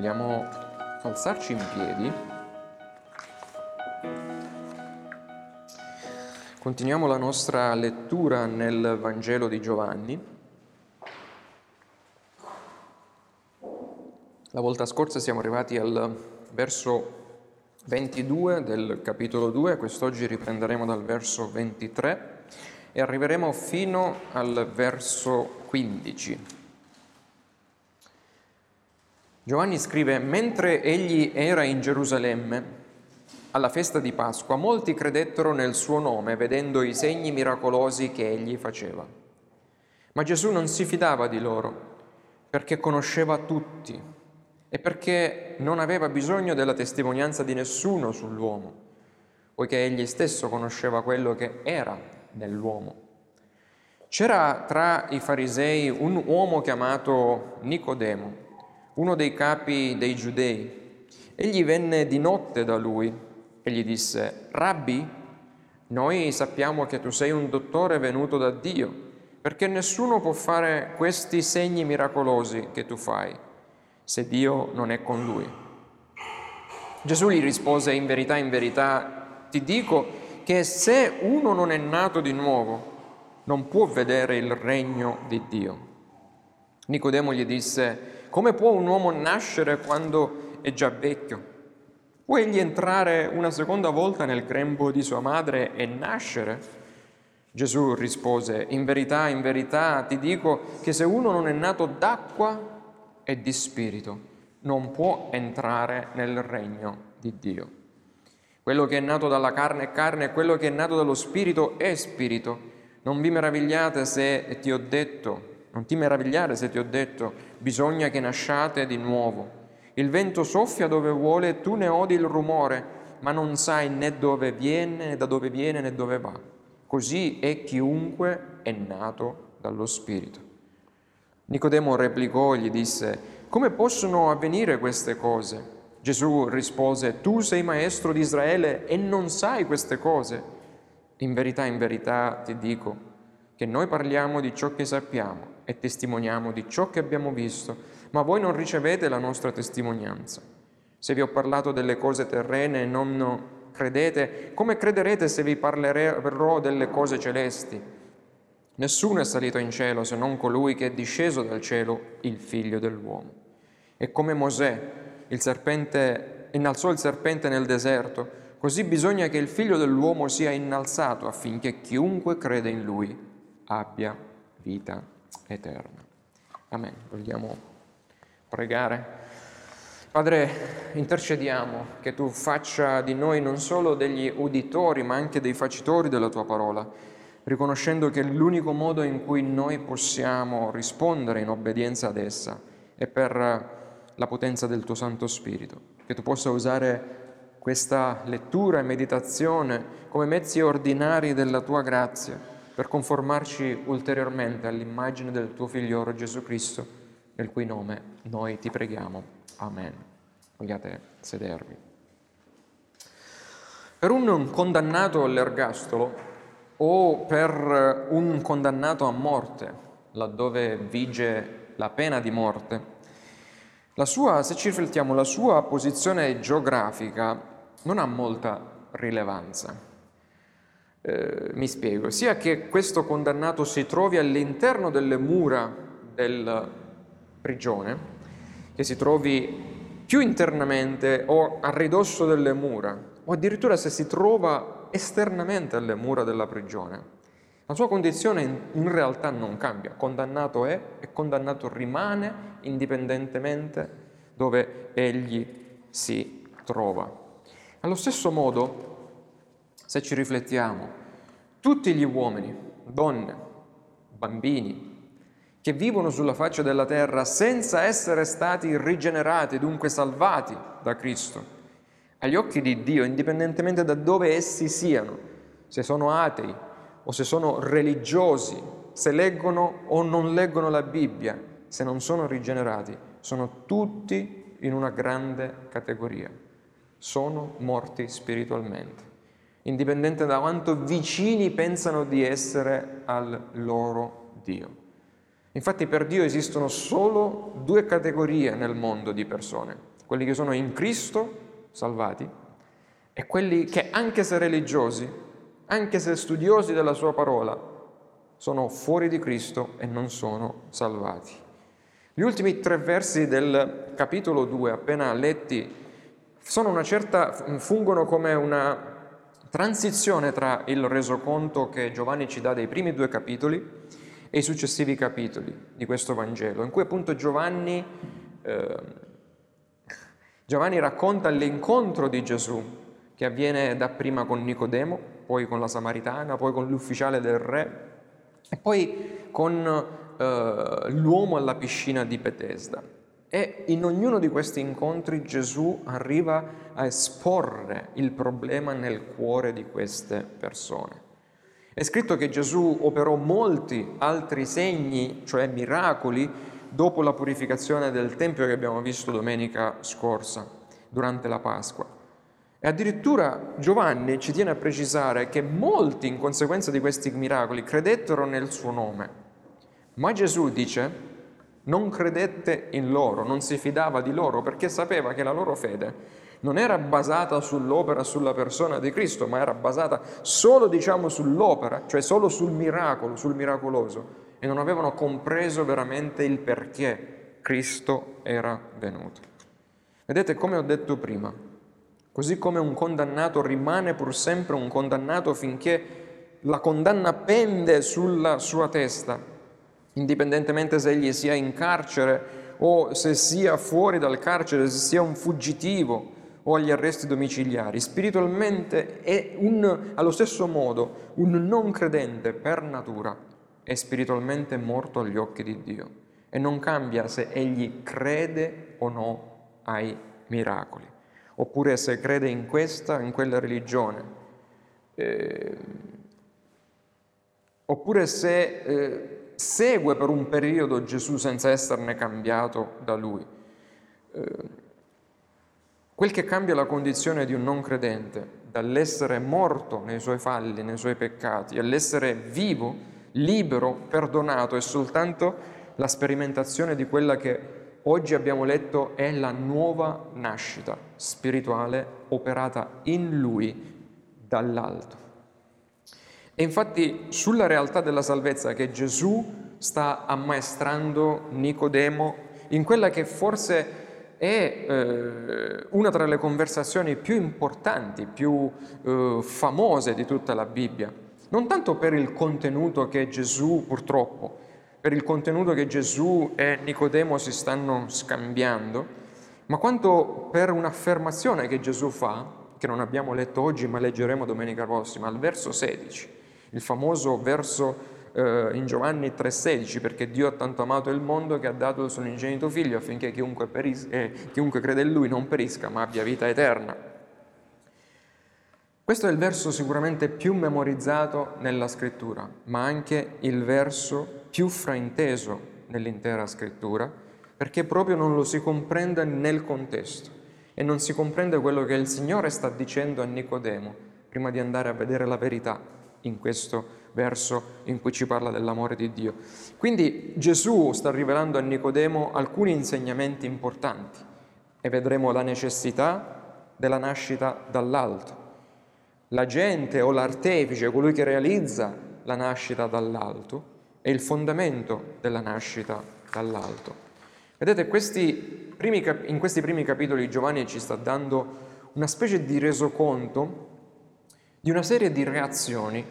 Vogliamo alzarci in piedi. Continuiamo la nostra lettura nel Vangelo di Giovanni. La volta scorsa siamo arrivati al verso 22 del capitolo 2, quest'oggi riprenderemo dal verso 23 e arriveremo fino al verso 15. Giovanni scrive, mentre egli era in Gerusalemme, alla festa di Pasqua, molti credettero nel suo nome, vedendo i segni miracolosi che egli faceva. Ma Gesù non si fidava di loro, perché conosceva tutti e perché non aveva bisogno della testimonianza di nessuno sull'uomo, poiché egli stesso conosceva quello che era nell'uomo. C'era tra i farisei un uomo chiamato Nicodemo, uno dei capi dei giudei. Egli venne di notte da lui e gli disse, Rabbi, noi sappiamo che tu sei un dottore venuto da Dio, perché nessuno può fare questi segni miracolosi che tu fai, se Dio non è con lui. Gesù gli rispose, in verità, in verità, ti dico che se uno non è nato di nuovo, non può vedere il regno di Dio. Nicodemo gli disse, come può un uomo nascere quando è già vecchio? Può egli entrare una seconda volta nel grembo di sua madre e nascere? Gesù rispose, in verità, in verità ti dico che se uno non è nato d'acqua e di spirito, non può entrare nel regno di Dio. Quello che è nato dalla carne è carne e quello che è nato dallo spirito è spirito. Non vi meravigliate se ti ho detto, non ti meravigliare se ti ho detto, bisogna che nasciate di nuovo. Il vento soffia dove vuole tu ne odi il rumore, ma non sai né dove viene, né da dove viene, né dove va. Così è chiunque è nato dallo Spirito. Nicodemo replicò e gli disse, come possono avvenire queste cose? Gesù rispose, tu sei maestro di Israele e non sai queste cose. In verità, in verità ti dico che noi parliamo di ciò che sappiamo e testimoniamo di ciò che abbiamo visto, ma voi non ricevete la nostra testimonianza. Se vi ho parlato delle cose terrene e non credete, come crederete se vi parlerò delle cose celesti? Nessuno è salito in cielo se non colui che è disceso dal cielo, il figlio dell'uomo. E come Mosè, il serpente, innalzò il serpente nel deserto, così bisogna che il figlio dell'uomo sia innalzato affinché chiunque crede in lui abbia vita eterna. Amen. Vogliamo pregare? Padre, intercediamo che tu faccia di noi non solo degli uditori, ma anche dei facitori della tua parola, riconoscendo che l'unico modo in cui noi possiamo rispondere in obbedienza ad essa è per la potenza del tuo Santo Spirito, che tu possa usare questa lettura e meditazione come mezzi ordinari della tua grazia per conformarci ulteriormente all'immagine del tuo figliolo Gesù Cristo, nel cui nome noi ti preghiamo. Amen. Vogliate sedervi. Per un condannato all'ergastolo o per un condannato a morte, laddove vige la pena di morte, la sua, se ci riflettiamo, la sua posizione geografica non ha molta rilevanza. Eh, mi spiego, sia che questo condannato si trovi all'interno delle mura della prigione, che si trovi più internamente o a ridosso delle mura, o addirittura se si trova esternamente alle mura della prigione. La sua condizione in, realtà non cambia, condannato è e condannato rimane indipendentemente dove egli si trova. Allo stesso modo, se ci riflettiamo, tutti gli uomini, donne, bambini, che vivono sulla faccia della terra senza essere stati rigenerati, dunque salvati da Cristo, agli occhi di Dio, indipendentemente da dove essi siano, se sono atei o se sono religiosi, se leggono o non leggono la Bibbia, se non sono rigenerati, sono tutti in una grande categoria. Sono morti spiritualmente indipendente da quanto vicini pensano di essere al loro Dio. Infatti per Dio esistono solo due categorie nel mondo di persone. quelli che sono in Cristo, salvati, e quelli che anche se religiosi, anche se studiosi della sua parola, sono fuori di Cristo e non sono salvati. Gli ultimi tre versi del capitolo 2, appena letti, certa, fungono come una transizione tra il resoconto che Giovanni ci dà dei primi due capitoli e i successivi capitoli di questo Vangelo, in cui appunto Giovanni, eh, Giovanni racconta l'incontro di Gesù che avviene dapprima con Nicodemo, poi con la Samaritana, poi con l'ufficiale del re e poi con eh, l'uomo alla piscina di Bethesda. E in ognuno di questi incontri Gesù arriva a esporre il problema nel cuore di queste persone. È scritto che Gesù operò molti altri segni, cioè miracoli, dopo la purificazione del Tempio che abbiamo visto domenica scorsa, durante la Pasqua. E addirittura Giovanni ci tiene a precisare che molti, in conseguenza di questi miracoli, credettero nel suo nome. Ma Gesù dice, non credette in loro, non si fidava di loro perché sapeva che la loro fede non era basata sull'opera, sulla persona di Cristo, ma era basata solo, diciamo, sull'opera, cioè solo sul miracolo, sul miracoloso, e non avevano compreso veramente il perché Cristo era venuto. Vedete, come ho detto prima, così come un condannato rimane pur sempre un condannato finché la condanna pende sulla sua testa, indipendentemente se egli sia in carcere o se sia fuori dal carcere, se sia un fuggitivo o agli arresti domiciliari. Spiritualmente è un, allo stesso modo un non credente per natura è spiritualmente morto agli occhi di Dio e non cambia se egli crede o no ai miracoli, oppure se crede in questa, in quella religione. Eh, oppure se eh, segue per un periodo Gesù senza esserne cambiato da lui. Eh, quel che cambia la condizione di un non credente dall'essere morto nei suoi falli, nei suoi peccati, all'essere vivo, libero, perdonato, è soltanto la sperimentazione di quella che oggi abbiamo letto è la nuova nascita spirituale operata in lui dall'alto. E infatti sulla realtà della salvezza che Gesù sta ammaestrando Nicodemo in quella che forse è eh, una tra le conversazioni più importanti, più eh, famose di tutta la Bibbia. Non tanto per il contenuto che Gesù, purtroppo, per il contenuto che Gesù e Nicodemo si stanno scambiando, ma quanto per un'affermazione che Gesù fa, che non abbiamo letto oggi ma leggeremo domenica prossima, al verso 16 il famoso verso eh, in Giovanni 3,16, perché Dio ha tanto amato il mondo che ha dato il suo unigenito figlio affinché chiunque, peris- eh, chiunque crede in lui non perisca ma abbia vita eterna. Questo è il verso sicuramente più memorizzato nella scrittura, ma anche il verso più frainteso nell'intera scrittura, perché proprio non lo si comprende nel contesto e non si comprende quello che il Signore sta dicendo a Nicodemo prima di andare a vedere la verità in questo verso in cui ci parla dell'amore di Dio. Quindi Gesù sta rivelando a Nicodemo alcuni insegnamenti importanti e vedremo la necessità della nascita dall'alto. La gente o l'artefice, colui che realizza la nascita dall'alto, è il fondamento della nascita dall'alto. Vedete, questi primi, in questi primi capitoli Giovanni ci sta dando una specie di resoconto di una serie di reazioni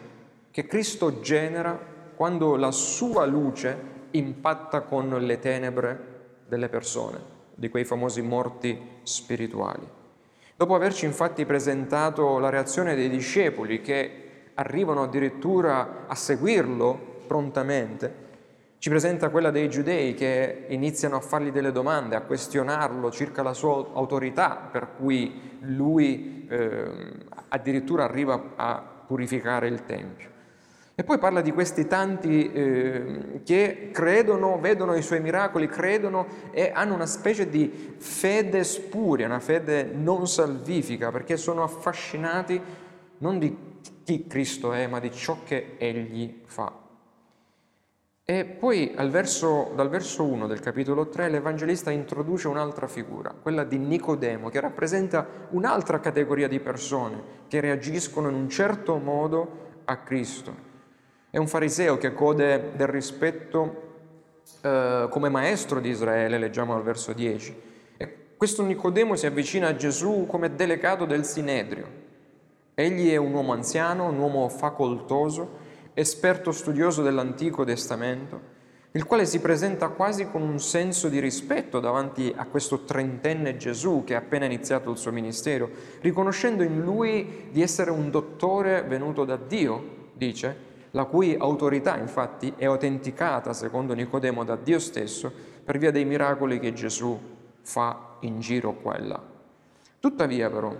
che Cristo genera quando la sua luce impatta con le tenebre delle persone, di quei famosi morti spirituali. Dopo averci infatti presentato la reazione dei discepoli che arrivano addirittura a seguirlo prontamente, ci presenta quella dei giudei che iniziano a fargli delle domande, a questionarlo circa la sua autorità, per cui lui eh, addirittura arriva a purificare il Tempio. E poi parla di questi tanti eh, che credono, vedono i suoi miracoli, credono e hanno una specie di fede spuria, una fede non salvifica, perché sono affascinati non di chi Cristo è, ma di ciò che Egli fa. E poi verso, dal verso 1 del capitolo 3 l'Evangelista introduce un'altra figura, quella di Nicodemo, che rappresenta un'altra categoria di persone che reagiscono in un certo modo a Cristo. È un fariseo che gode del rispetto eh, come maestro di Israele, leggiamo al verso 10. E questo Nicodemo si avvicina a Gesù come delegato del Sinedrio. Egli è un uomo anziano, un uomo facoltoso, esperto studioso dell'Antico Testamento, il quale si presenta quasi con un senso di rispetto davanti a questo trentenne Gesù che ha appena iniziato il suo ministero, riconoscendo in lui di essere un dottore venuto da Dio, dice, la cui autorità infatti è autenticata, secondo Nicodemo, da Dio stesso per via dei miracoli che Gesù fa in giro qua e là. Tuttavia però,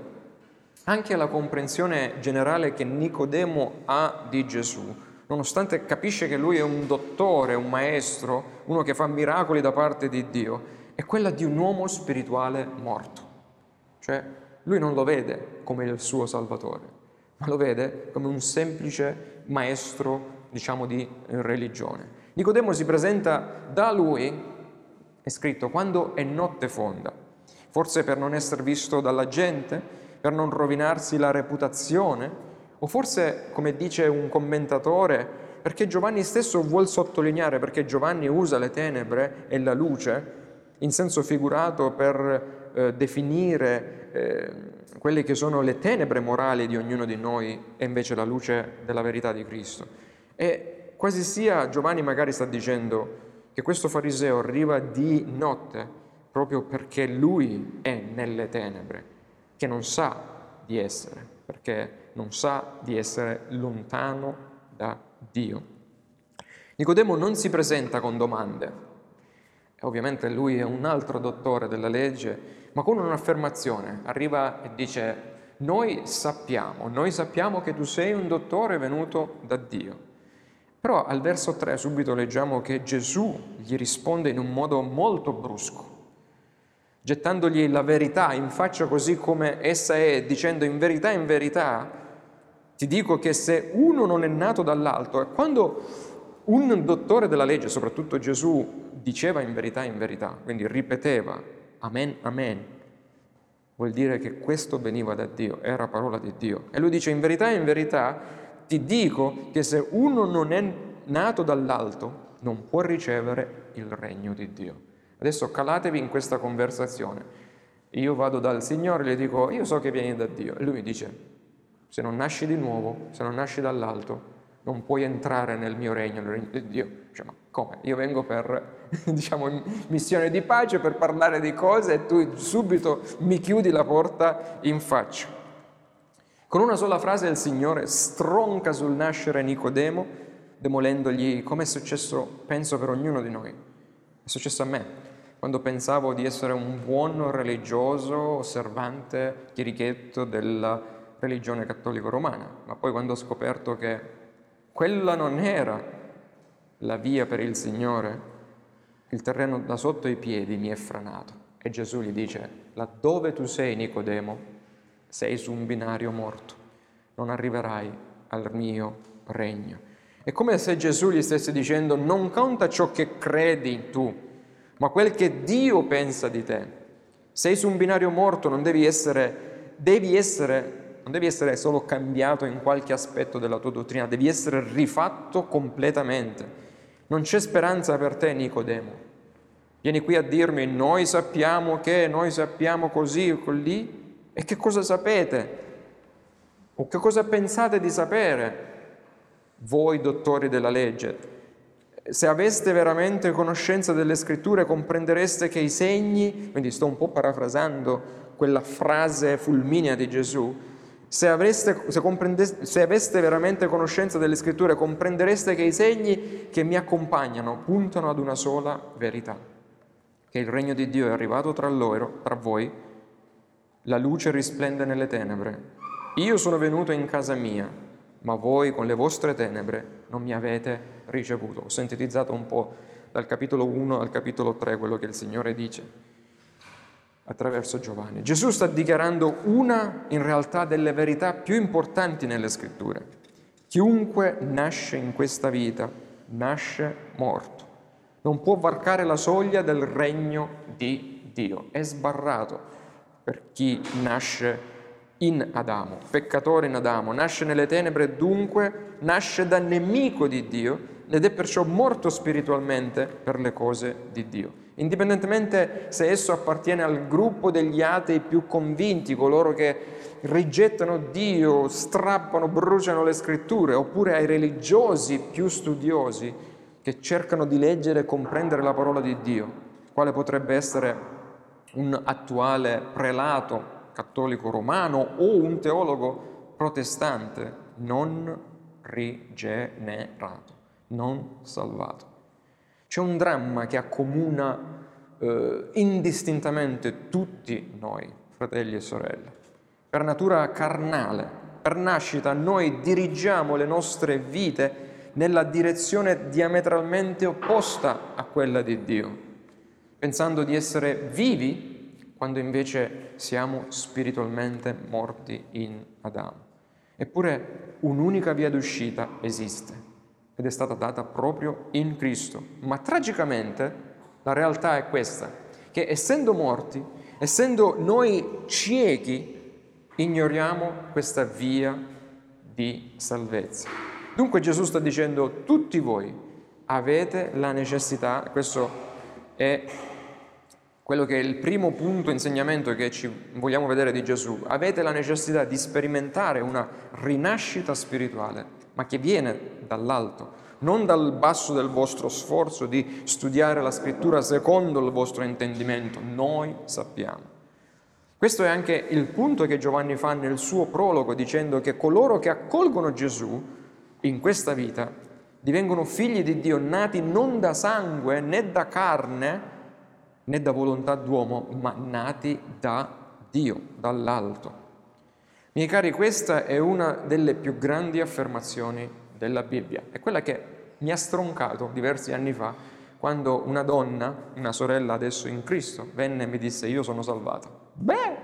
anche la comprensione generale che Nicodemo ha di Gesù, nonostante capisce che lui è un dottore, un maestro, uno che fa miracoli da parte di Dio, è quella di un uomo spirituale morto. Cioè, lui non lo vede come il suo Salvatore, ma lo vede come un semplice maestro, diciamo, di religione. Nicodemo si presenta da lui, è scritto, quando è notte fonda, forse per non essere visto dalla gente, per non rovinarsi la reputazione, o forse, come dice un commentatore, perché Giovanni stesso vuol sottolineare, perché Giovanni usa le tenebre e la luce in senso figurato per eh, definire eh, quelle che sono le tenebre morali di ognuno di noi e invece la luce della verità di Cristo. E quasi sia Giovanni magari sta dicendo che questo fariseo arriva di notte proprio perché lui è nelle tenebre, che non sa di essere, perché non sa di essere lontano da Dio. Nicodemo non si presenta con domande, ovviamente lui è un altro dottore della legge, ma con un'affermazione. Arriva e dice, noi sappiamo, noi sappiamo che tu sei un dottore venuto da Dio. Però al verso 3 subito leggiamo che Gesù gli risponde in un modo molto brusco, gettandogli la verità in faccia così come essa è, dicendo in verità, in verità, ti dico che se uno non è nato dall'alto, e quando un dottore della legge, soprattutto Gesù, diceva in verità, in verità, quindi ripeteva Amen, amen. Vuol dire che questo veniva da Dio, era parola di Dio. E lui dice, in verità, in verità, ti dico che se uno non è nato dall'alto, non può ricevere il regno di Dio. Adesso calatevi in questa conversazione. Io vado dal Signore e gli dico, io so che vieni da Dio. E lui mi dice, se non nasci di nuovo, se non nasci dall'alto, non puoi entrare nel mio regno, nel regno di Dio. Cioè, ma come? Io vengo per, diciamo, missione di pace, per parlare di cose e tu subito mi chiudi la porta in faccia. Con una sola frase il Signore stronca sul nascere Nicodemo, demolendogli come è successo, penso, per ognuno di noi. È successo a me, quando pensavo di essere un buon religioso, osservante, chierichetto della religione cattolico-romana, ma poi quando ho scoperto che quella non era la via per il Signore, il terreno da sotto i piedi mi è franato. E Gesù gli dice, laddove tu sei Nicodemo, sei su un binario morto, non arriverai al mio regno. È come se Gesù gli stesse dicendo, non conta ciò che credi tu, ma quel che Dio pensa di te. Sei su un binario morto, non devi essere, devi essere, non devi essere solo cambiato in qualche aspetto della tua dottrina, devi essere rifatto completamente. Non c'è speranza per te, Nicodemo. Vieni qui a dirmi, noi sappiamo che, noi sappiamo così o lì, e che cosa sapete? O che cosa pensate di sapere? Voi, dottori della legge, se aveste veramente conoscenza delle scritture, comprendereste che i segni, quindi sto un po' parafrasando quella frase fulminea di Gesù, se, avreste, se, se aveste veramente conoscenza delle scritture, comprendereste che i segni che mi accompagnano puntano ad una sola verità, che il regno di Dio è arrivato tra loro, tra voi, la luce risplende nelle tenebre. Io sono venuto in casa mia, ma voi con le vostre tenebre non mi avete ricevuto. Ho sintetizzato un po' dal capitolo 1 al capitolo 3 quello che il Signore dice attraverso Giovanni. Gesù sta dichiarando una in realtà delle verità più importanti nelle scritture. Chiunque nasce in questa vita nasce morto. Non può varcare la soglia del regno di Dio. È sbarrato per chi nasce in Adamo, peccatore in Adamo, nasce nelle tenebre, dunque nasce da nemico di Dio ed è perciò morto spiritualmente per le cose di Dio. Indipendentemente se esso appartiene al gruppo degli atei più convinti, coloro che rigettano Dio, strappano, bruciano le scritture, oppure ai religiosi più studiosi che cercano di leggere e comprendere la parola di Dio, quale potrebbe essere un attuale prelato cattolico romano o un teologo protestante non rigenerato, non salvato. C'è un dramma che accomuna eh, indistintamente tutti noi, fratelli e sorelle. Per natura carnale, per nascita, noi dirigiamo le nostre vite nella direzione diametralmente opposta a quella di Dio, pensando di essere vivi quando invece siamo spiritualmente morti in Adamo. Eppure un'unica via d'uscita esiste ed è stata data proprio in Cristo. Ma tragicamente la realtà è questa, che essendo morti, essendo noi ciechi, ignoriamo questa via di salvezza. Dunque Gesù sta dicendo, tutti voi avete la necessità, questo è quello che è il primo punto insegnamento che ci vogliamo vedere di Gesù, avete la necessità di sperimentare una rinascita spirituale, ma che viene dall'alto, non dal basso del vostro sforzo di studiare la scrittura secondo il vostro intendimento, noi sappiamo. Questo è anche il punto che Giovanni fa nel suo prologo dicendo che coloro che accolgono Gesù in questa vita divengono figli di Dio nati non da sangue né da carne, né da volontà d'uomo, ma nati da Dio, dall'alto. Miei cari, questa è una delle più grandi affermazioni della Bibbia. È quella che mi ha stroncato diversi anni fa quando una donna, una sorella adesso in Cristo, venne e mi disse io sono salvata. Beh,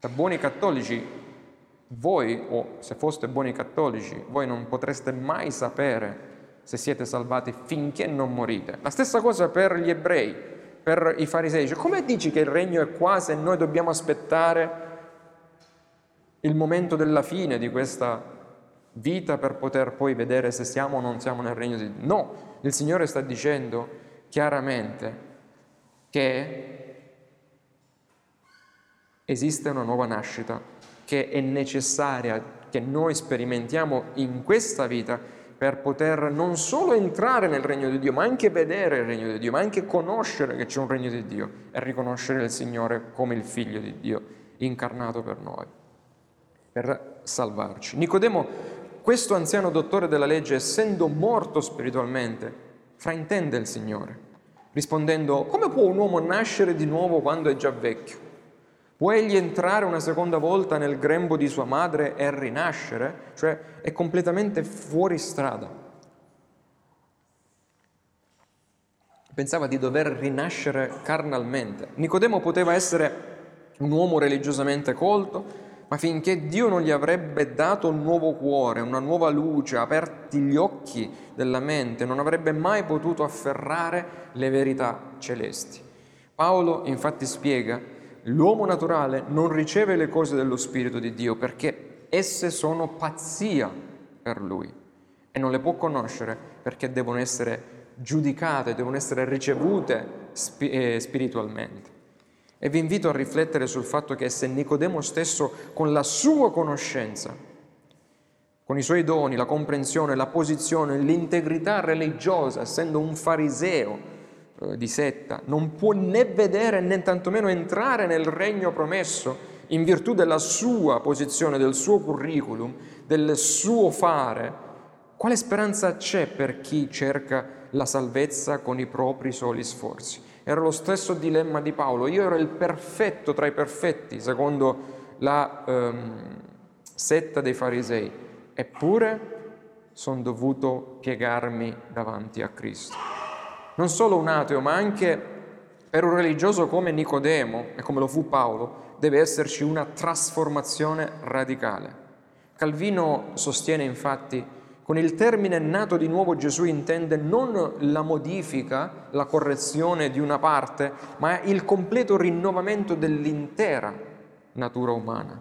da buoni cattolici, voi, o se foste buoni cattolici, voi non potreste mai sapere se siete salvati finché non morite. La stessa cosa per gli ebrei, per i farisei. Cioè, come dici che il regno è qua se noi dobbiamo aspettare il momento della fine di questa vita per poter poi vedere se siamo o non siamo nel regno di Dio? No, il Signore sta dicendo chiaramente che esiste una nuova nascita che è necessaria che noi sperimentiamo in questa vita per poter non solo entrare nel regno di Dio, ma anche vedere il regno di Dio, ma anche conoscere che c'è un regno di Dio e riconoscere il Signore come il Figlio di Dio incarnato per noi, per salvarci. Nicodemo, questo anziano dottore della legge, essendo morto spiritualmente, fraintende il Signore, rispondendo, come può un uomo nascere di nuovo quando è già vecchio? Può egli entrare una seconda volta nel grembo di sua madre e rinascere? Cioè è completamente fuori strada. Pensava di dover rinascere carnalmente. Nicodemo poteva essere un uomo religiosamente colto, ma finché Dio non gli avrebbe dato un nuovo cuore, una nuova luce, aperti gli occhi della mente, non avrebbe mai potuto afferrare le verità celesti. Paolo infatti spiega l'uomo naturale non riceve le cose dello Spirito di Dio perché esse sono pazzia per lui e non le può conoscere perché devono essere giudicate, devono essere ricevute eh, spiritualmente. E vi invito a riflettere sul fatto che se Nicodemo stesso, con la sua conoscenza, con i suoi doni, la comprensione, la posizione, l'integrità religiosa, essendo un fariseo, di setta, non può né vedere né tantomeno entrare nel regno promesso in virtù della sua posizione, del suo curriculum, del suo fare, quale speranza c'è per chi cerca la salvezza con i propri soli sforzi? Era lo stesso dilemma di Paolo. Io ero il perfetto tra i perfetti, secondo la um, setta dei farisei, eppure sono dovuto piegarmi davanti a Cristo non solo un ateo, ma anche per un religioso come Nicodemo e come lo fu Paolo, deve esserci una trasformazione radicale. Calvino sostiene infatti Con il termine nato di nuovo Gesù intende non la modifica, la correzione di una parte, ma il completo rinnovamento dell'intera natura umana.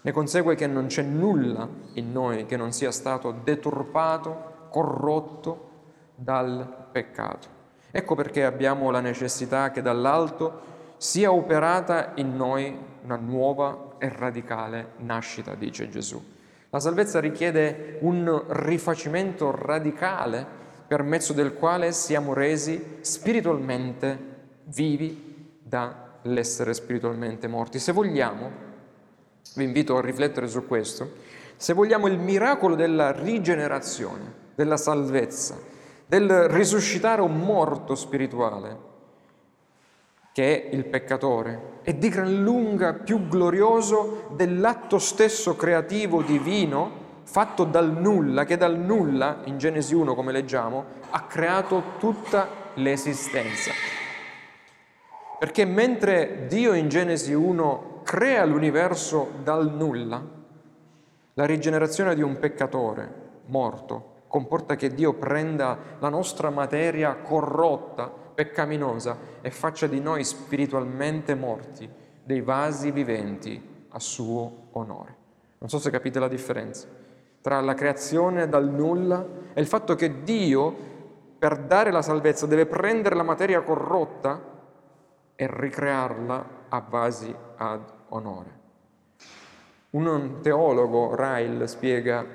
Ne consegue che non c'è nulla in noi che non sia stato deturpato, corrotto dal peccato. Ecco perché abbiamo la necessità che dall'alto sia operata in noi una nuova e radicale nascita, dice Gesù. La salvezza richiede un rifacimento radicale per mezzo del quale siamo resi spiritualmente vivi dall'essere spiritualmente morti. Se vogliamo, vi invito a riflettere su questo, se vogliamo il miracolo della rigenerazione, della salvezza, del risuscitare un morto spirituale, che è il peccatore, è di gran lunga più glorioso dell'atto stesso creativo divino fatto dal nulla, che dal nulla, in Genesi 1 come leggiamo, ha creato tutta l'esistenza. Perché mentre Dio in Genesi 1 crea l'universo dal nulla, la rigenerazione di un peccatore morto comporta che Dio prenda la nostra materia corrotta, peccaminosa e faccia di noi spiritualmente morti, dei vasi viventi a suo onore. Non so se capite la differenza tra la creazione dal nulla e il fatto che Dio, per dare la salvezza, deve prendere la materia corrotta e ricrearla a vasi ad onore. Un teologo, Ryle, spiega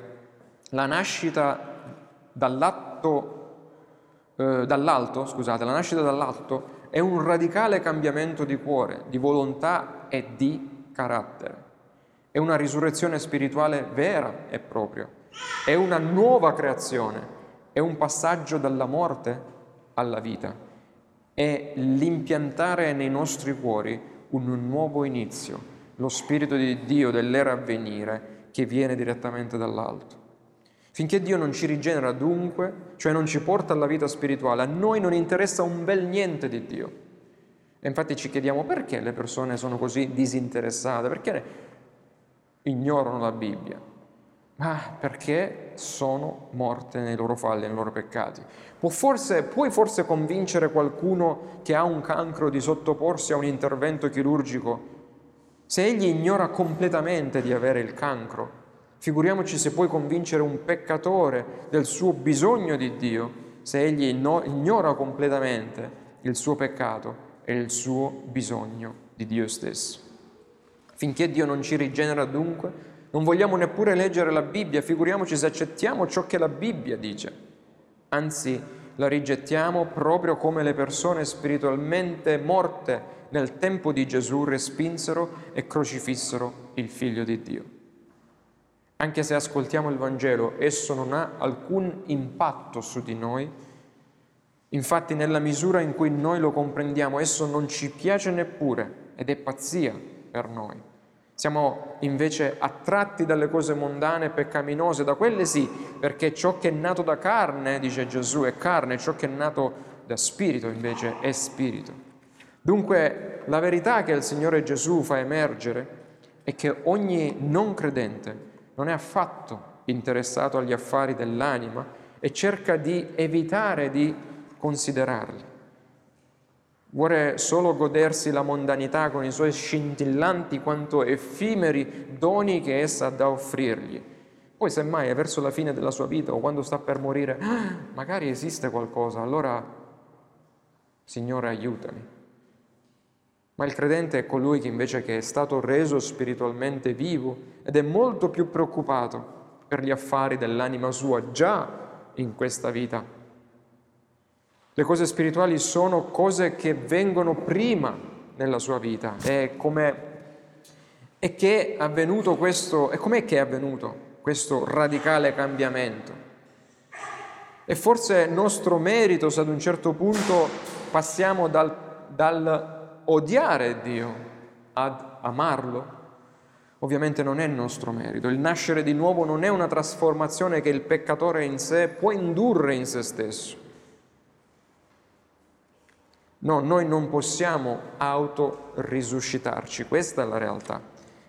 la nascita eh, dall'alto, scusate, la nascita dall'alto è un radicale cambiamento di cuore, di volontà e di carattere. È una risurrezione spirituale vera e propria. È una nuova creazione. È un passaggio dalla morte alla vita. È l'impiantare nei nostri cuori un nuovo inizio, lo Spirito di Dio dell'era a venire che viene direttamente dall'alto. Finché Dio non ci rigenera dunque, cioè non ci porta alla vita spirituale, a noi non interessa un bel niente di Dio. E infatti ci chiediamo perché le persone sono così disinteressate, perché ignorano la Bibbia. Ma perché sono morte nei loro falli, nei loro peccati. Forse, puoi forse convincere qualcuno che ha un cancro di sottoporsi a un intervento chirurgico se egli ignora completamente di avere il cancro Figuriamoci se puoi convincere un peccatore del suo bisogno di Dio, se egli ignora completamente il suo peccato e il suo bisogno di Dio stesso. Finché Dio non ci rigenera dunque, non vogliamo neppure leggere la Bibbia, figuriamoci se accettiamo ciò che la Bibbia dice. Anzi, la rigettiamo proprio come le persone spiritualmente morte nel tempo di Gesù respinsero e crocifissero il Figlio di Dio. Anche se ascoltiamo il Vangelo, esso non ha alcun impatto su di noi. Infatti nella misura in cui noi lo comprendiamo, esso non ci piace neppure ed è pazzia per noi. Siamo invece attratti dalle cose mondane e peccaminose, da quelle sì, perché ciò che è nato da carne, dice Gesù, è carne, ciò che è nato da spirito invece è spirito. Dunque la verità che il Signore Gesù fa emergere è che ogni non credente non è affatto interessato agli affari dell'anima e cerca di evitare di considerarli. Vuole solo godersi la mondanità con i suoi scintillanti quanto effimeri doni che essa ha da offrirgli. Poi semmai è verso la fine della sua vita o quando sta per morire, ah, magari esiste qualcosa, allora Signore aiutami. Ma il credente è colui che invece che è stato reso spiritualmente vivo ed è molto più preoccupato per gli affari dell'anima sua già in questa vita. Le cose spirituali sono cose che vengono prima nella sua vita. E come è che è avvenuto questo, e com'è che è avvenuto questo radicale cambiamento? E forse nostro merito se ad un certo punto passiamo dal, dal odiare Dio, ad amarlo, ovviamente non è nostro merito. Il nascere di nuovo non è una trasformazione che il peccatore in sé può indurre in se stesso. No, noi non possiamo autorisuscitarci, questa è la realtà.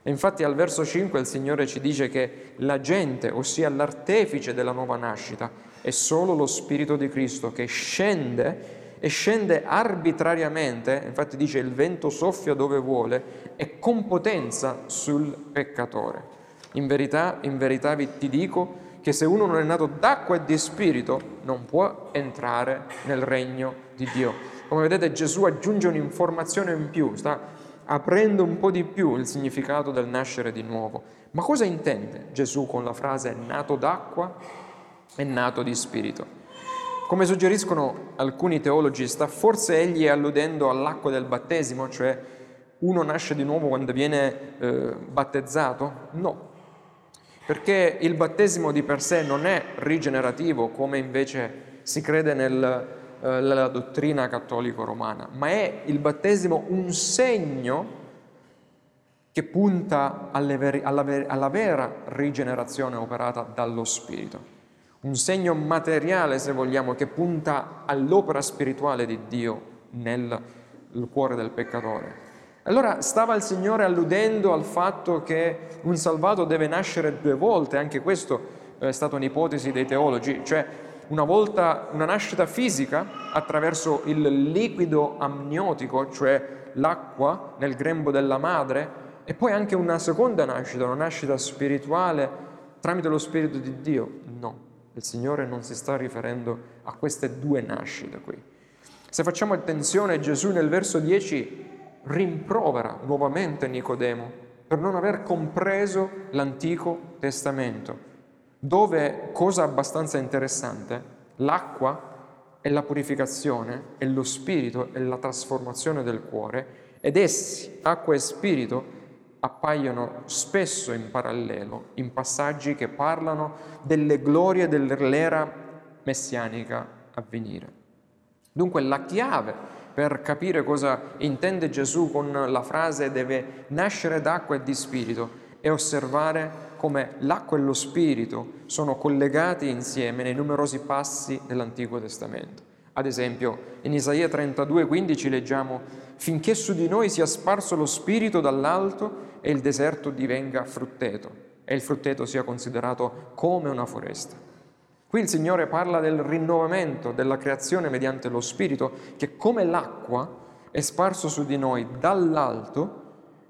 E infatti al verso 5 il Signore ci dice che l'agente, ossia l'artefice della nuova nascita, è solo lo Spirito di Cristo che scende e scende arbitrariamente, infatti dice il vento soffia dove vuole, e con potenza sul peccatore. In verità, in verità vi ti dico che se uno non è nato d'acqua e di spirito non può entrare nel regno di Dio. Come vedete Gesù aggiunge un'informazione in più, sta aprendo un po' di più il significato del nascere di nuovo. Ma cosa intende Gesù con la frase nato d'acqua e nato di spirito? Come suggeriscono alcuni teologi, sta forse egli alludendo all'acqua del battesimo, cioè uno nasce di nuovo quando viene eh, battezzato? No, perché il battesimo di per sé non è rigenerativo come invece si crede eh, nella dottrina cattolico-romana, ma è il battesimo un segno che punta alla, alla vera rigenerazione operata dallo Spirito. Un segno materiale, se vogliamo, che punta all'opera spirituale di Dio nel cuore del peccatore. Allora stava il Signore alludendo al fatto che un salvato deve nascere due volte, anche questo è stata un'ipotesi dei teologi, cioè una volta una nascita fisica attraverso il liquido amniotico, cioè l'acqua nel grembo della madre, e poi anche una seconda nascita, una nascita spirituale tramite lo Spirito di Dio. No, il Signore non si sta riferendo a queste due nascite qui. Se facciamo attenzione, Gesù nel verso 10 rimprovera nuovamente Nicodemo per non aver compreso l'Antico Testamento, dove, cosa abbastanza interessante, l'acqua è la purificazione, è lo spirito, è la trasformazione del cuore, ed essi, acqua e spirito, appaiono spesso in parallelo, in passaggi che parlano delle glorie dell'era messianica a venire. Dunque la chiave per capire cosa intende Gesù con la frase deve nascere d'acqua e di spirito e osservare come l'acqua e lo spirito sono collegati insieme nei numerosi passi dell'Antico Testamento. Ad esempio, in Isaia 32, 15 leggiamo finché su di noi sia sparso lo spirito dall'alto e il deserto divenga frutteto e il frutteto sia considerato come una foresta. Qui il Signore parla del rinnovamento della creazione mediante lo Spirito che come l'acqua è sparso su di noi dall'alto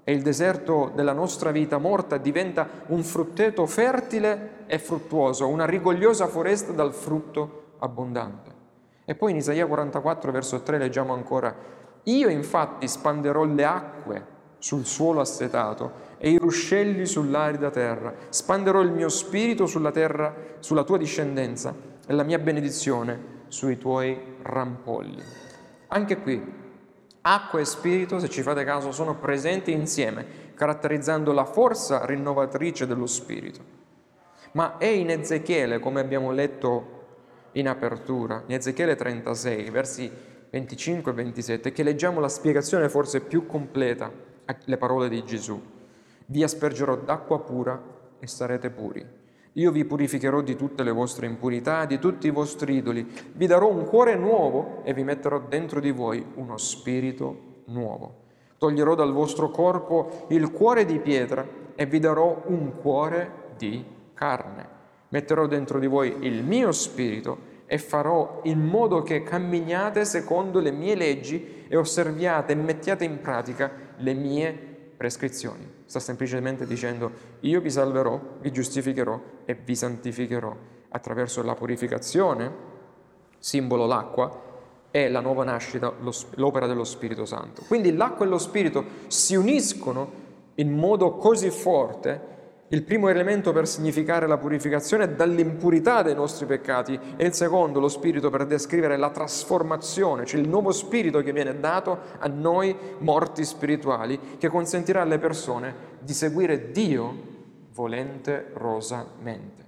e il deserto della nostra vita morta diventa un frutteto fertile e fruttuoso, una rigogliosa foresta dal frutto abbondante. E poi in Isaia 44 verso 3 leggiamo ancora, io infatti spanderò le acque sul suolo assetato e i ruscelli sull'arida terra. Spanderò il mio spirito sulla terra, sulla tua discendenza e la mia benedizione sui tuoi rampolli. Anche qui, acqua e spirito, se ci fate caso, sono presenti insieme, caratterizzando la forza rinnovatrice dello spirito. Ma è in Ezechiele, come abbiamo letto in apertura, in Ezechiele 36, versi 25 e 27, che leggiamo la spiegazione forse più completa alle parole di Gesù vi aspergerò d'acqua pura e sarete puri. Io vi purificherò di tutte le vostre impurità, di tutti i vostri idoli, vi darò un cuore nuovo e vi metterò dentro di voi uno spirito nuovo. Toglierò dal vostro corpo il cuore di pietra e vi darò un cuore di carne. Metterò dentro di voi il mio spirito e farò in modo che camminiate secondo le mie leggi e osserviate e mettiate in pratica le mie prescrizioni, sta semplicemente dicendo io vi salverò, vi giustificherò e vi santificherò attraverso la purificazione, simbolo l'acqua, e la nuova nascita, l'opera dello Spirito Santo. Quindi l'acqua e lo Spirito si uniscono in modo così forte il primo elemento per significare la purificazione è dall'impurità dei nostri peccati e il secondo, lo spirito, per descrivere la trasformazione, cioè il nuovo spirito che viene dato a noi morti spirituali, che consentirà alle persone di seguire Dio volente rosamente.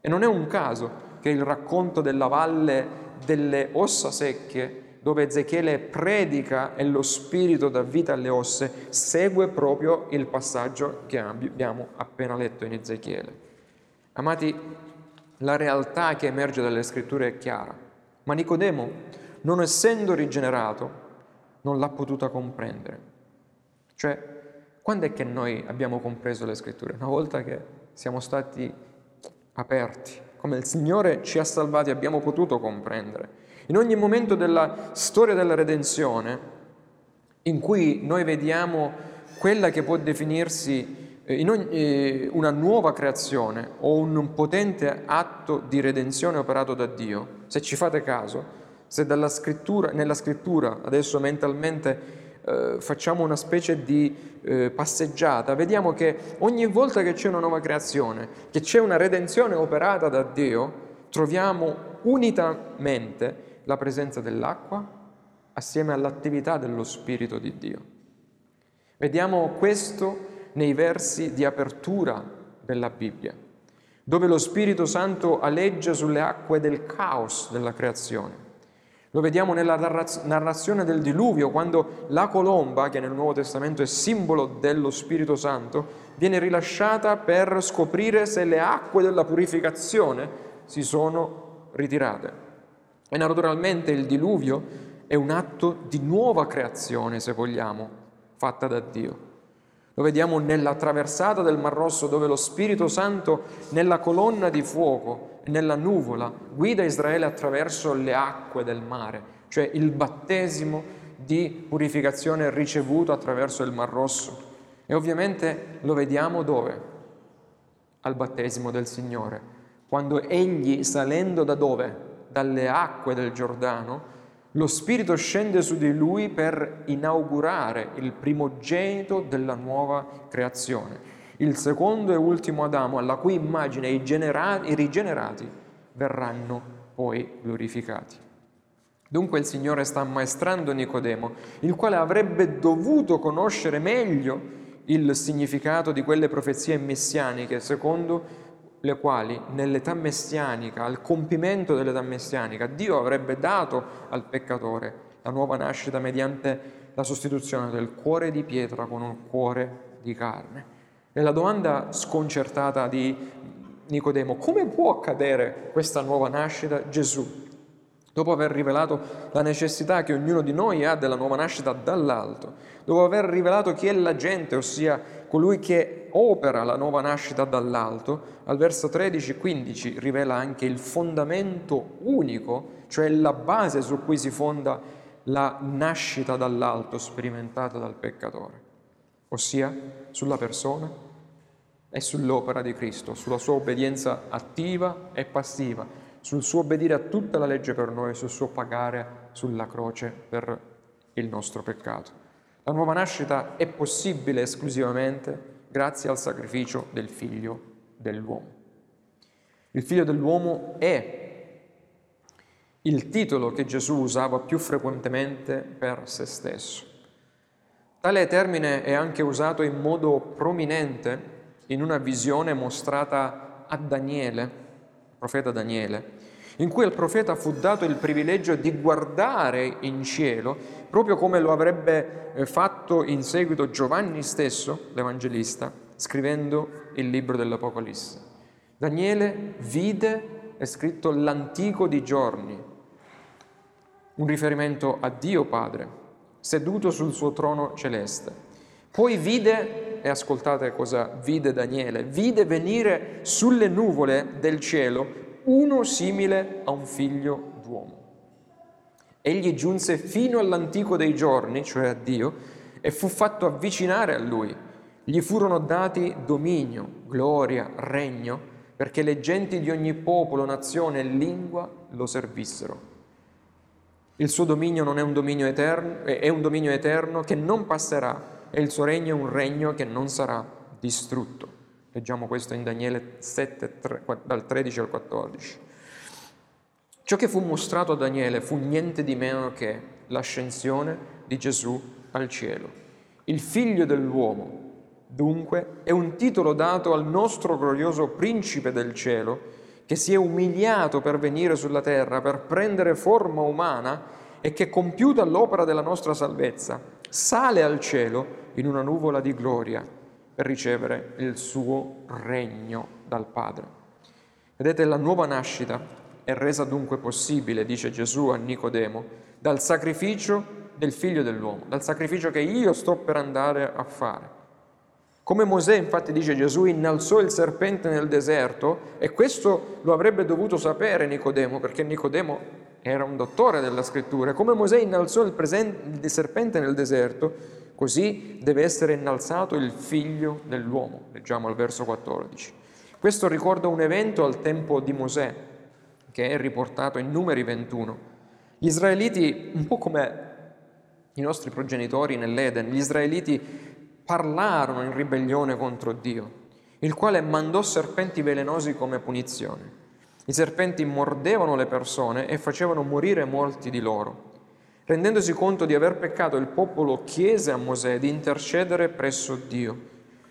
E non è un caso che il racconto della valle delle ossa secche dove Ezechiele predica e lo spirito dà vita alle osse, segue proprio il passaggio che abbiamo appena letto in Ezechiele. Amati, la realtà che emerge dalle scritture è chiara, ma Nicodemo, non essendo rigenerato, non l'ha potuta comprendere. Cioè, quando è che noi abbiamo compreso le scritture? Una volta che siamo stati aperti, come il Signore ci ha salvati abbiamo potuto comprendere. In ogni momento della storia della redenzione, in cui noi vediamo quella che può definirsi eh, ogni, eh, una nuova creazione o un potente atto di redenzione operato da Dio, se ci fate caso, se scrittura, nella scrittura adesso mentalmente eh, facciamo una specie di eh, passeggiata, vediamo che ogni volta che c'è una nuova creazione, che c'è una redenzione operata da Dio, troviamo unitamente la presenza dell'acqua assieme all'attività dello Spirito di Dio. Vediamo questo nei versi di apertura della Bibbia, dove lo Spirito Santo aleggia sulle acque del caos della creazione. Lo vediamo nella narrazione del diluvio, quando la colomba, che nel Nuovo Testamento è simbolo dello Spirito Santo, viene rilasciata per scoprire se le acque della purificazione si sono ritirate. E naturalmente il diluvio è un atto di nuova creazione, se vogliamo, fatta da Dio. Lo vediamo nella traversata del Mar Rosso dove lo Spirito Santo nella colonna di fuoco nella nuvola guida Israele attraverso le acque del mare, cioè il battesimo di purificazione ricevuto attraverso il Mar Rosso. E ovviamente lo vediamo dove? Al battesimo del Signore, quando egli salendo da dove? Dalle acque del Giordano, lo Spirito scende su di lui per inaugurare il primogenito della nuova creazione, il secondo e ultimo Adamo, alla cui immagine i, generati, i rigenerati verranno poi glorificati. Dunque il Signore sta ammaestrando Nicodemo, il quale avrebbe dovuto conoscere meglio il significato di quelle profezie messianiche, secondo le quali nell'età messianica, al compimento dell'età messianica, Dio avrebbe dato al peccatore la nuova nascita mediante la sostituzione del cuore di pietra con un cuore di carne. E la domanda sconcertata di Nicodemo, come può accadere questa nuova nascita? Gesù, dopo aver rivelato la necessità che ognuno di noi ha della nuova nascita dall'alto, dopo aver rivelato chi è la gente, ossia colui che opera la nuova nascita dall'alto, al verso 13-15 rivela anche il fondamento unico, cioè la base su cui si fonda la nascita dall'alto sperimentata dal peccatore, ossia sulla persona e sull'opera di Cristo, sulla sua obbedienza attiva e passiva, sul suo obbedire a tutta la legge per noi, sul suo pagare sulla croce per il nostro peccato. La nuova nascita è possibile esclusivamente grazie al sacrificio del figlio dell'uomo. Il figlio dell'uomo è il titolo che Gesù usava più frequentemente per se stesso. Tale termine è anche usato in modo prominente in una visione mostrata a Daniele, il profeta Daniele, in cui al profeta fu dato il privilegio di guardare in cielo, proprio come lo avrebbe eh, fatto in seguito Giovanni stesso, l'Evangelista, scrivendo il libro dell'Apocalisse. Daniele vide, è scritto, l'antico di giorni, un riferimento a Dio Padre, seduto sul suo trono celeste. Poi vide, e ascoltate cosa vide Daniele, vide venire sulle nuvole del cielo uno simile a un figlio d'uomo. Egli giunse fino all'antico dei giorni, cioè a Dio, e fu fatto avvicinare a lui. Gli furono dati dominio, gloria, regno, perché le genti di ogni popolo, nazione e lingua lo servissero. Il suo dominio non è un dominio eterno, è un dominio eterno che non passerà e il suo regno è un regno che non sarà distrutto. Leggiamo questo in Daniele 7, 3, dal 13 al 14. Ciò che fu mostrato a Daniele fu niente di meno che l'ascensione di Gesù al cielo. Il figlio dell'uomo, dunque, è un titolo dato al nostro glorioso principe del cielo, che si è umiliato per venire sulla terra, per prendere forma umana e che, compiuta l'opera della nostra salvezza, sale al cielo in una nuvola di gloria ricevere il suo regno dal Padre. Vedete, la nuova nascita è resa dunque possibile, dice Gesù a Nicodemo, dal sacrificio del figlio dell'uomo, dal sacrificio che io sto per andare a fare. Come Mosè, infatti, dice Gesù, innalzò il serpente nel deserto e questo lo avrebbe dovuto sapere Nicodemo, perché Nicodemo era un dottore della scrittura. Come Mosè innalzò il, presente, il serpente nel deserto, così deve essere innalzato il figlio dell'uomo. Leggiamo al verso 14. Questo ricorda un evento al tempo di Mosè, che è riportato in Numeri 21. Gli israeliti, un po' come i nostri progenitori nell'Eden, gli israeliti parlarono in ribellione contro Dio, il quale mandò serpenti velenosi come punizione. I serpenti mordevano le persone e facevano morire molti di loro. Rendendosi conto di aver peccato, il popolo chiese a Mosè di intercedere presso Dio.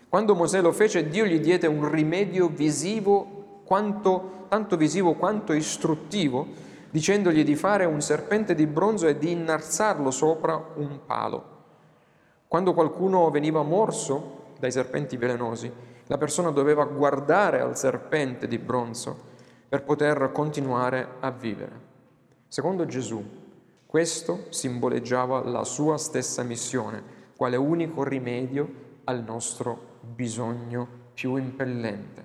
Quando Mosè lo fece, Dio gli diede un rimedio visivo, quanto, tanto visivo quanto istruttivo, dicendogli di fare un serpente di bronzo e di innalzarlo sopra un palo. Quando qualcuno veniva morso dai serpenti velenosi, la persona doveva guardare al serpente di bronzo per poter continuare a vivere. Secondo Gesù, questo simboleggiava la sua stessa missione, quale unico rimedio al nostro bisogno più impellente.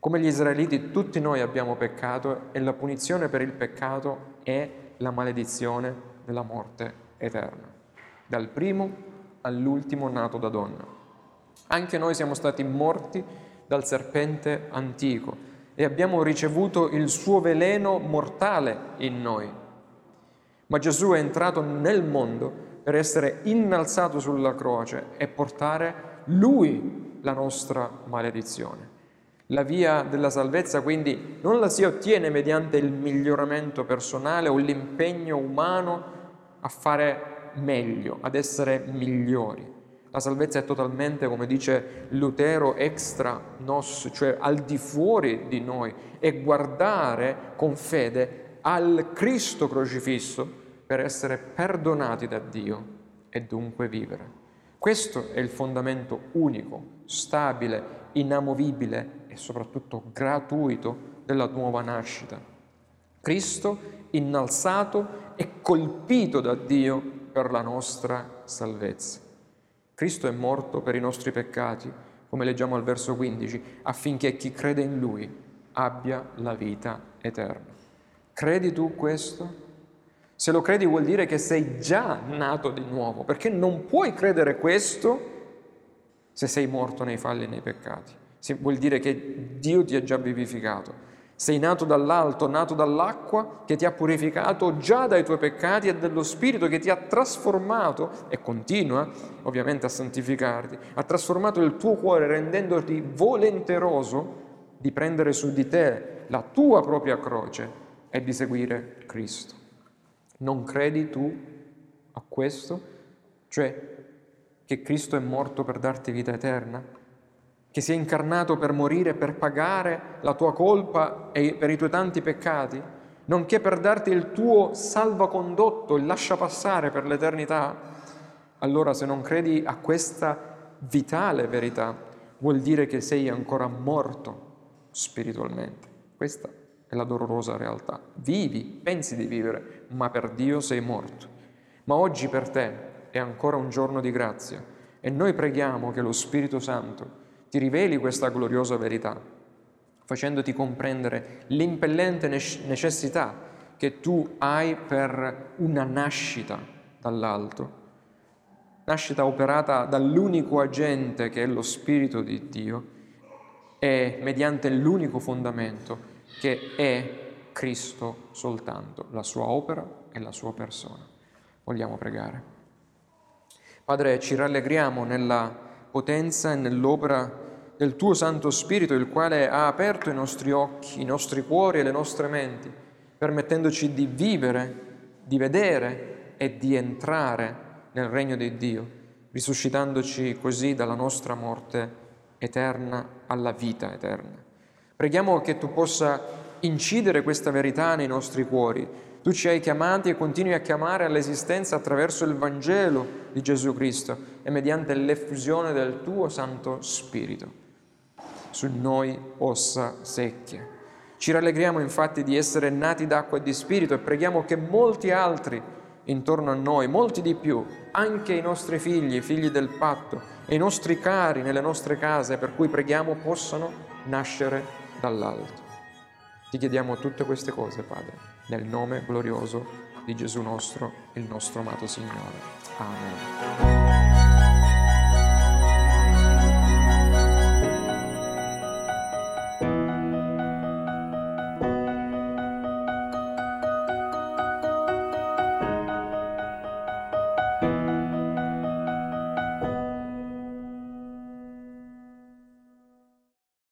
Come gli israeliti, tutti noi abbiamo peccato e la punizione per il peccato è la maledizione della morte eterna. Dal primo all'ultimo nato da donna. Anche noi siamo stati morti dal serpente antico e abbiamo ricevuto il suo veleno mortale in noi. Ma Gesù è entrato nel mondo per essere innalzato sulla croce e portare Lui la nostra maledizione. La via della salvezza quindi non la si ottiene mediante il miglioramento personale o l'impegno umano a fare meglio, ad essere migliori. La salvezza è totalmente, come dice Lutero, extra nos, cioè al di fuori di noi, e guardare con fede al Cristo crocifisso per essere perdonati da Dio e dunque vivere. Questo è il fondamento unico, stabile, inamovibile e soprattutto gratuito della nuova nascita. Cristo innalzato e colpito da Dio per la nostra salvezza. Cristo è morto per i nostri peccati, come leggiamo al verso 15, affinché chi crede in Lui abbia la vita eterna. Credi tu questo? Se lo credi vuol dire che sei già nato di nuovo, perché non puoi credere questo se sei morto nei falli e nei peccati. Vuol dire che Dio ti ha già vivificato. Sei nato dall'alto, nato dall'acqua che ti ha purificato già dai tuoi peccati e dello Spirito che ti ha trasformato e continua ovviamente a santificarti. Ha trasformato il tuo cuore rendendoti volenteroso di prendere su di te la tua propria croce e di seguire Cristo. Non credi tu a questo? Cioè che Cristo è morto per darti vita eterna? Che si è incarnato per morire, per pagare la tua colpa e per i tuoi tanti peccati, nonché per darti il tuo salvacondotto, il lascia passare per l'eternità, allora se non credi a questa vitale verità, vuol dire che sei ancora morto spiritualmente. Questa è la dolorosa realtà. Vivi, pensi di vivere, ma per Dio sei morto. Ma oggi per te è ancora un giorno di grazia e noi preghiamo che lo Spirito Santo ti riveli questa gloriosa verità, facendoti comprendere l'impellente necessità che tu hai per una nascita dall'alto, nascita operata dall'unico agente che è lo Spirito di Dio e mediante l'unico fondamento che è Cristo soltanto, la sua opera e la sua persona. Vogliamo pregare. Padre, ci rallegriamo nella potenza e nell'opera del tuo Santo Spirito, il quale ha aperto i nostri occhi, i nostri cuori e le nostre menti, permettendoci di vivere, di vedere e di entrare nel regno di Dio, risuscitandoci così dalla nostra morte eterna alla vita eterna. Preghiamo che tu possa incidere questa verità nei nostri cuori, tu ci hai chiamati e continui a chiamare all'esistenza attraverso il Vangelo di Gesù Cristo e mediante l'effusione del tuo Santo Spirito su noi ossa secche. Ci rallegriamo infatti di essere nati d'acqua e di spirito e preghiamo che molti altri intorno a noi, molti di più, anche i nostri figli, i figli del patto, e i nostri cari nelle nostre case, per cui preghiamo possano nascere dall'alto. Ti chiediamo tutte queste cose, Padre, nel nome glorioso di Gesù nostro, il nostro amato Signore. Amen.